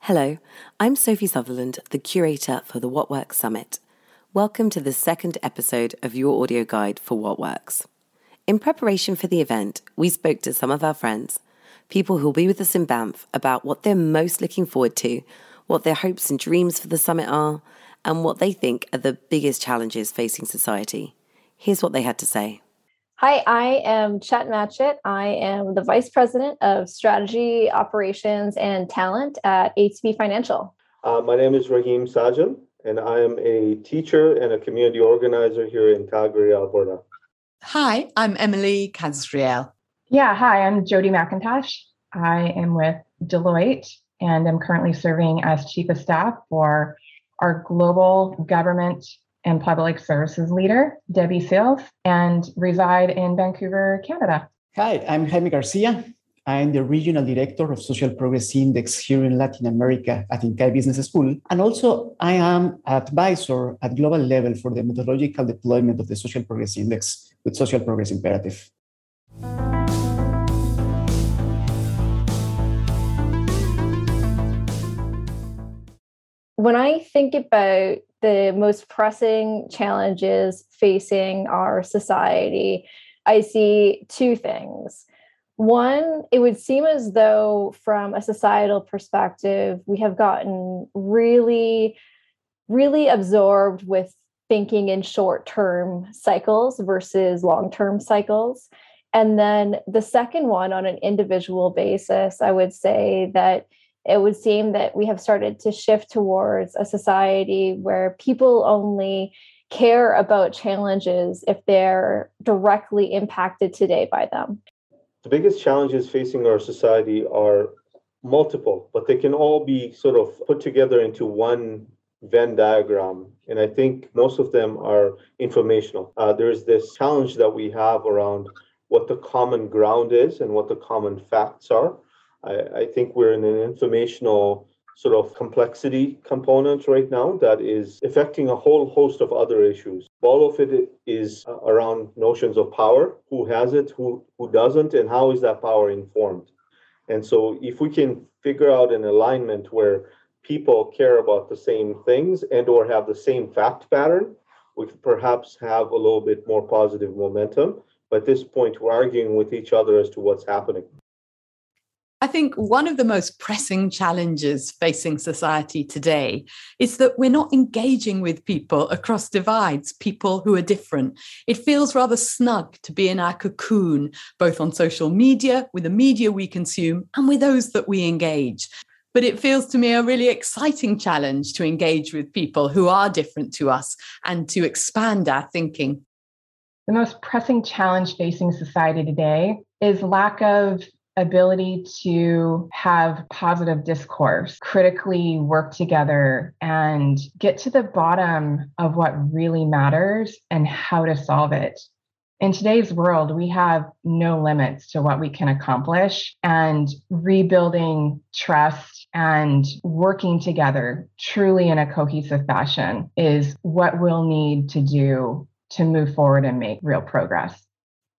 Hello, I'm Sophie Sutherland, the curator for the What Works Summit. Welcome to the second episode of your audio guide for What Works. In preparation for the event, we spoke to some of our friends, people who'll be with us in Banff, about what they're most looking forward to, what their hopes and dreams for the summit are, and what they think are the biggest challenges facing society. Here's what they had to say. Hi, I am Chet Matchett. I am the Vice President of Strategy, Operations, and Talent at ATB Financial. Uh, my name is Raheem Sajan, and I am a teacher and a community organizer here in Calgary, Alberta. Hi, I'm Emily Kasriel. Yeah, hi, I'm Jody McIntosh. I am with Deloitte and I'm currently serving as Chief of Staff for our global government and public services leader, Debbie Sales, and reside in Vancouver, Canada. Hi, I'm Jaime Garcia. I'm the Regional Director of Social Progress Index here in Latin America at INCAE Business School. And also, I am advisor at global level for the methodological deployment of the Social Progress Index with Social Progress Imperative. When I think about the most pressing challenges facing our society, I see two things. One, it would seem as though, from a societal perspective, we have gotten really, really absorbed with thinking in short term cycles versus long term cycles. And then the second one, on an individual basis, I would say that it would seem that we have started to shift towards a society where people only care about challenges if they're directly impacted today by them. The biggest challenges facing our society are multiple, but they can all be sort of put together into one Venn diagram. And I think most of them are informational. Uh, there's this challenge that we have around what the common ground is and what the common facts are. I, I think we're in an informational sort of complexity component right now that is affecting a whole host of other issues. All of it is uh, around notions of power who has it, who, who doesn't, and how is that power informed. And so, if we can figure out an alignment where people care about the same things and or have the same fact pattern, we could perhaps have a little bit more positive momentum. But at this point, we're arguing with each other as to what's happening. I think one of the most pressing challenges facing society today is that we're not engaging with people across divides, people who are different. It feels rather snug to be in our cocoon, both on social media, with the media we consume, and with those that we engage. But it feels to me a really exciting challenge to engage with people who are different to us and to expand our thinking. The most pressing challenge facing society today is lack of ability to have positive discourse, critically work together, and get to the bottom of what really matters and how to solve it. In today's world, we have no limits to what we can accomplish, and rebuilding trust and working together truly in a cohesive fashion is what we'll need to do to move forward and make real progress.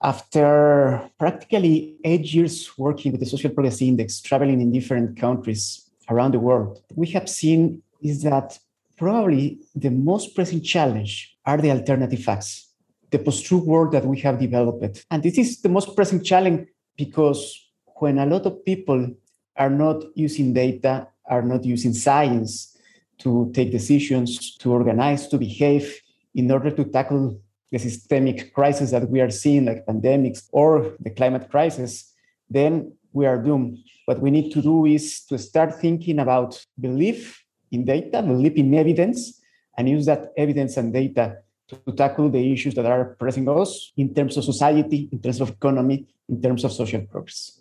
After practically eight years working with the Social Progress Index, traveling in different countries around the world, we have seen is that probably the most pressing challenge are the alternative facts, the post-truth world that we have developed. And this is the most pressing challenge because when a lot of people are not using data, are not using science to take decisions, to organize, to behave in order to tackle the systemic crisis that we are seeing, like pandemics or the climate crisis, then we are doomed. What we need to do is to start thinking about belief in data, belief in evidence, and use that evidence and data to, tackle the issues that are pressing us in terms of society, in terms of economy, in terms of social progress.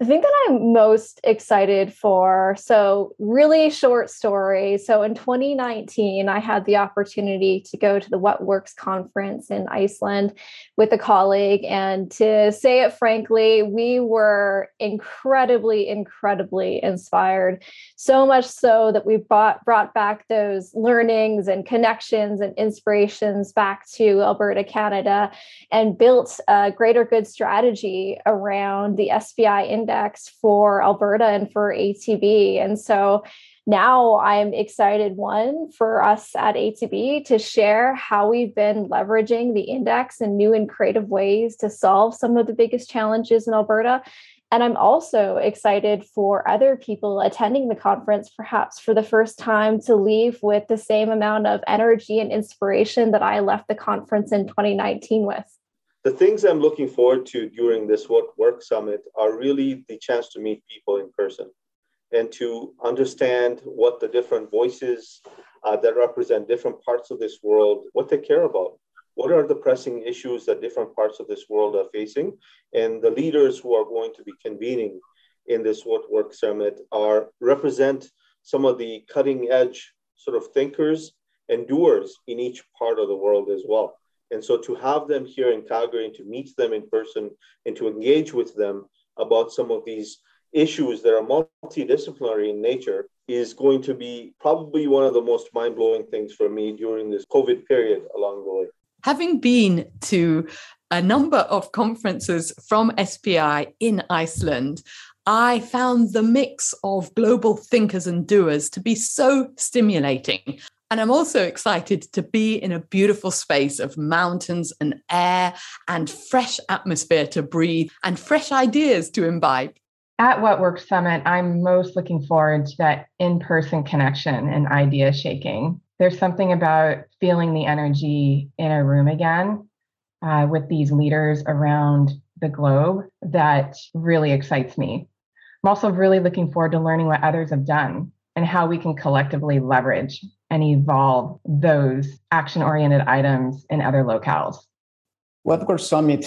The thing that I'm most excited for, so really short story. So in 2019, I had the opportunity to go to the What Works conference in Iceland with a colleague. And to say it frankly, we were incredibly, incredibly inspired. So much so that we brought, brought back those learnings and connections and inspirations back to Alberta, Canada, and built a greater good strategy around the SPI index for Alberta and for ATB. And so now I'm excited, one, for us at ATB to share how we've been leveraging the index in new and creative ways to solve some of the biggest challenges in Alberta. And I'm also excited for other people attending the conference, perhaps for the first time, to leave with the same amount of energy and inspiration that I left the conference in 2019 with. The things I'm looking forward to during this What Work Summit are really the chance to meet people in person and to understand what the different voices uh, that represent different parts of this world, what they care about. What are the pressing issues that different parts of this world are facing? And the leaders who are going to be convening in this What Work Summit are represent some of the cutting edge sort of thinkers and doers in each part of the world as well. And so to have them here in Calgary and to meet them in person and to engage with them about some of these issues that are multidisciplinary in nature is going to be probably one of the most mind blowing things for me during this COVID period along the way. Having been to a number of conferences from SPI in Iceland, I found the mix of global thinkers and doers to be so stimulating. And I'm also excited to be in a beautiful space of mountains and air and fresh atmosphere to breathe and fresh ideas to imbibe. At What Works Summit, I'm most looking forward to that in person connection and idea shaking. There's something about feeling the energy in a room again uh, with these leaders around the globe that really excites me. I'm also really looking forward to learning what others have done and how we can collectively leverage and evolve those action oriented items in other locales. Works Summit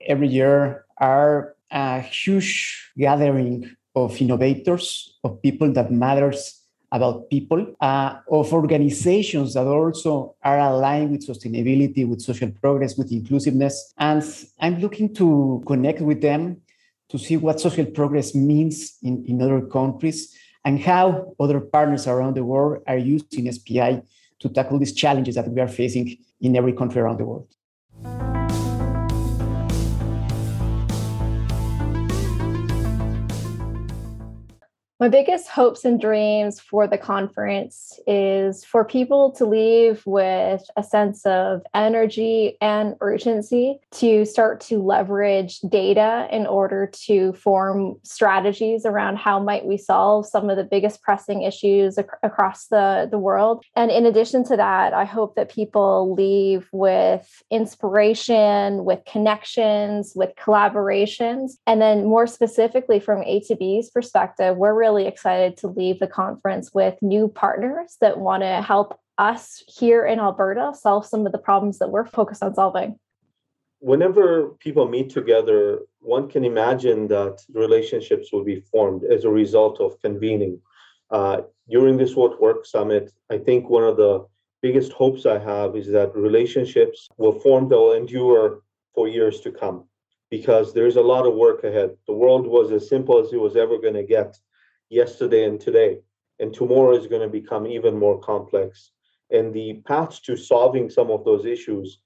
every year are a huge gathering of innovators, of people that matters about people, uh, of organizations that also are aligned with sustainability, with social progress, with inclusiveness. And I'm looking to connect with them to see what social progress means in, in other countries and how other partners around the world are using SPI to tackle these challenges that we are facing in every country around the world. My biggest hopes and dreams for the conference is for people to leave with a sense of energy and urgency to start to leverage data in order to form strategies around how might we solve some of the biggest pressing issues ac- across the, the world. And in addition to that, I hope that people leave with inspiration, with connections, with collaborations, and then more specifically from ATB's perspective, we're really excited to leave the conference with new partners that want to help us here in Alberta solve some of the problems that we're focused on solving. Whenever people meet together, one can imagine that relationships will be formed as a result of convening. Uh, during this What Work Summit, I think one of the biggest hopes I have is that relationships will form that will endure for years to come because there's a lot of work ahead. The world was as simple as it was ever going to get yesterday and today. And tomorrow is going to become even more complex. And the path to solving some of those issues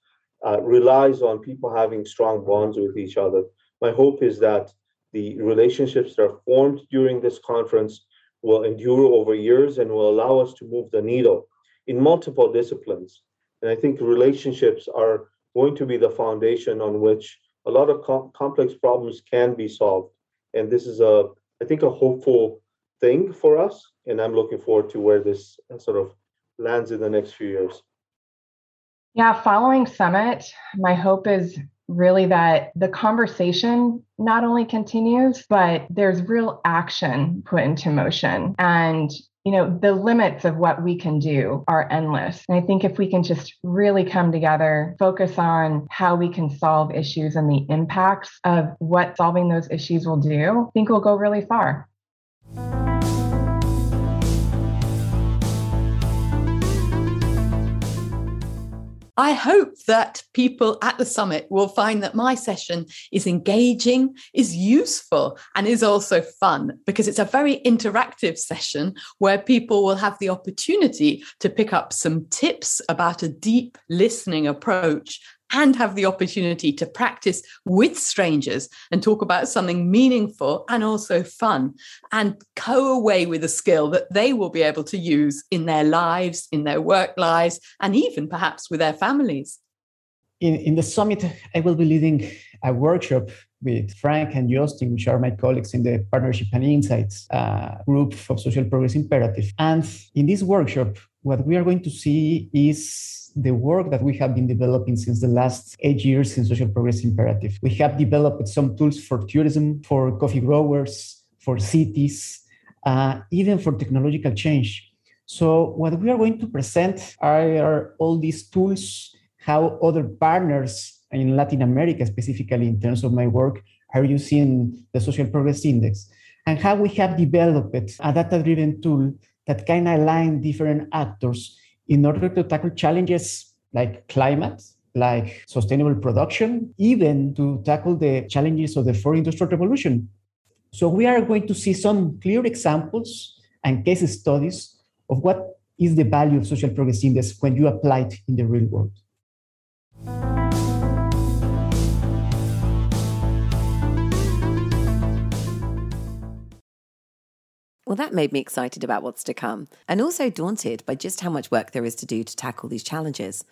uh, relies on people having strong bonds with each other. My hope is that the relationships that are formed during this conference will endure over years and will allow us to move the needle in multiple disciplines. And I think relationships are going to be the foundation on which a lot of com- complex problems can be solved. And this is a, I think, a hopeful thing for us. And I'm looking forward to where this uh, sort of lands in the next few years. Yeah, following Summit, my hope is really that the conversation not only continues, but there's real action put into motion. And you know, the limits of what we can do are endless. And I think if we can just really come together, focus on how we can solve issues and the impacts of what solving those issues will do, I think we'll go really far. I hope that people at the summit will find that my session is engaging, is useful, and is also fun because it's a very interactive session where people will have the opportunity to pick up some tips about a deep listening approach and have the opportunity to practice with strangers and talk about something meaningful and also fun and go away with a skill that they will be able to use in their lives, in their work lives, and even perhaps with their families. In, in the summit, I will be leading a workshop with Frank and Justin, which are my colleagues in the Partnership and Insights uh, group of Social Progress Imperative. And in this workshop, what we are going to see is the work that we have been developing since the last eight years in Social Progress Imperative. We have developed some tools for tourism, for coffee growers, for cities, uh, even for technological change. So, what we are going to present are all these tools, how other partners in Latin America, specifically in terms of my work, are using the Social Progress Index, and how we have developed a data driven tool that can align different actors in order to tackle challenges like climate, like sustainable production, even to tackle the challenges of the fourth industrial revolution. So we are going to see some clear examples and case studies of what is the value of social progress index when you apply it in the real world. Well, that made me excited about what's to come and also daunted by just how much work there is to do to tackle these challenges.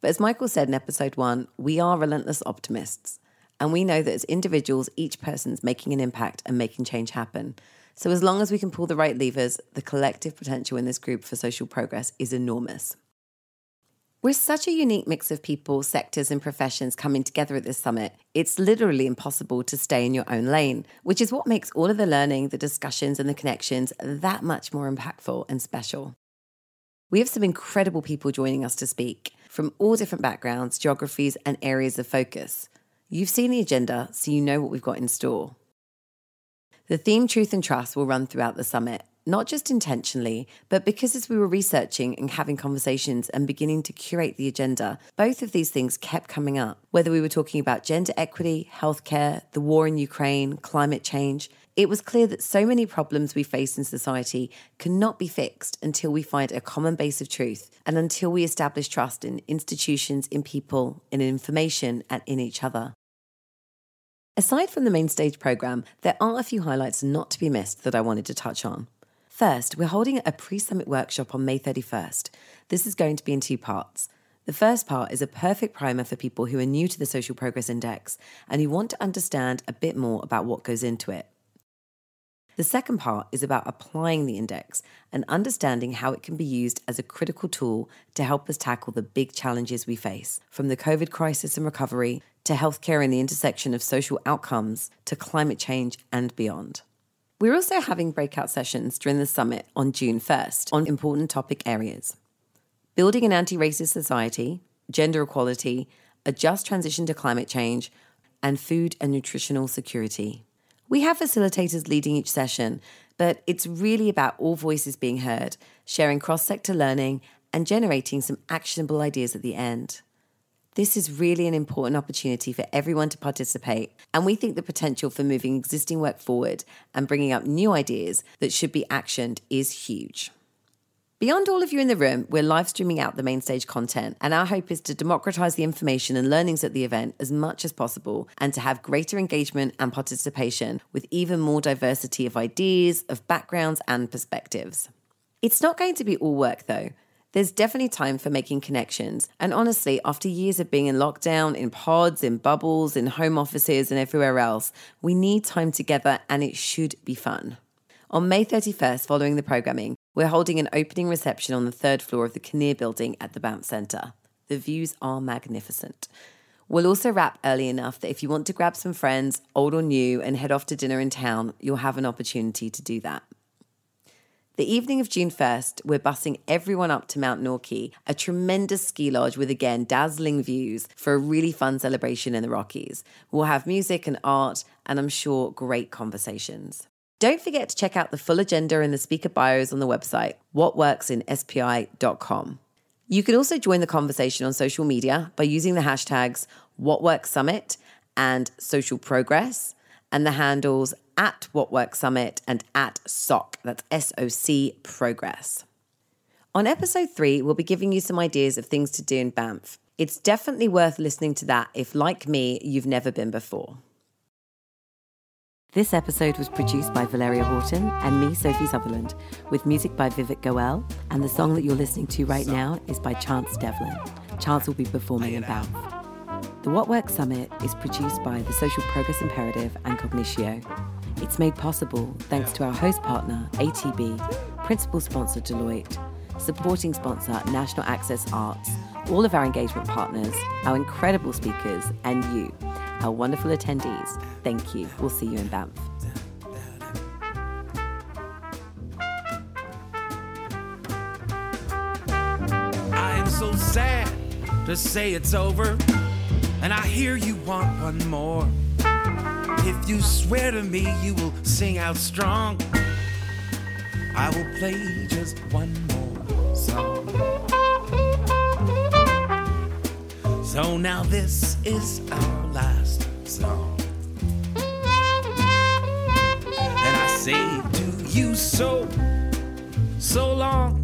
But as Michael said in episode one, we are relentless optimists. And we know that as individuals, each person's making an impact and making change happen. So as long as we can pull the right levers, the collective potential in this group for social progress is enormous. We're such a unique mix of people, sectors, and professions coming together at this summit. It's literally impossible to stay in your own lane, which is what makes all of the learning, the discussions, and the connections that much more impactful and special. We have some incredible people joining us to speak from all different backgrounds, geographies, and areas of focus. You've seen the agenda, so you know what we've got in store. The theme Truth and Trust will run throughout the summit, not just intentionally, but because as we were researching and having conversations and beginning to curate the agenda, both of these things kept coming up. Whether we were talking about gender equity, healthcare, the war in Ukraine, climate change, it was clear that so many problems we face in society cannot be fixed until we find a common base of truth and until we establish trust in institutions, in people, in information, and in each other. Aside from the main stage programme, there are a few highlights not to be missed that I wanted to touch on. First, we're holding a pre summit workshop on May 31st. This is going to be in two parts. The first part is a perfect primer for people who are new to the Social Progress Index and who want to understand a bit more about what goes into it. The second part is about applying the index and understanding how it can be used as a critical tool to help us tackle the big challenges we face, from the COVID crisis and recovery to healthcare and the intersection of social outcomes to climate change and beyond. We're also having breakout sessions during the summit on June 1st on important topic areas building an anti racist society, gender equality, a just transition to climate change, and food and nutritional security. We have facilitators leading each session, but it's really about all voices being heard, sharing cross sector learning, and generating some actionable ideas at the end. This is really an important opportunity for everyone to participate, and we think the potential for moving existing work forward and bringing up new ideas that should be actioned is huge. Beyond all of you in the room, we're live streaming out the main stage content, and our hope is to democratize the information and learnings at the event as much as possible and to have greater engagement and participation with even more diversity of ideas, of backgrounds, and perspectives. It's not going to be all work though. There's definitely time for making connections. And honestly, after years of being in lockdown, in pods, in bubbles, in home offices, and everywhere else, we need time together and it should be fun. On May 31st, following the programming, we're holding an opening reception on the third floor of the Kinnear building at the Banff Centre. The views are magnificent. We'll also wrap early enough that if you want to grab some friends, old or new, and head off to dinner in town, you'll have an opportunity to do that. The evening of June 1st, we're bussing everyone up to Mount Norquay, a tremendous ski lodge with again dazzling views for a really fun celebration in the Rockies. We'll have music and art, and I'm sure great conversations. Don't forget to check out the full agenda and the speaker bios on the website, whatworksinspi.com. You can also join the conversation on social media by using the hashtags WhatWorksSummit and Social Progress and the handles at What Works Summit and at SOC, that's S O C Progress. On episode three, we'll be giving you some ideas of things to do in Banff. It's definitely worth listening to that if, like me, you've never been before. This episode was produced by Valeria Horton and me, Sophie Sutherland, with music by Vivek Goel, and the song that you're listening to right now is by Chance Devlin. Chance will be performing in Banff. The What Works Summit is produced by the Social Progress Imperative and Cognitio. It's made possible thanks to our host partner, ATB, principal sponsor, Deloitte, supporting sponsor, National Access Arts, all of our engagement partners, our incredible speakers, and you, our wonderful attendees. Thank you. We'll see you in Banff. I'm so sad to say it's over, and I hear you want one more. If you swear to me you will sing out strong, I will play just one more song. So now this is our last song. And I say to you so, so long.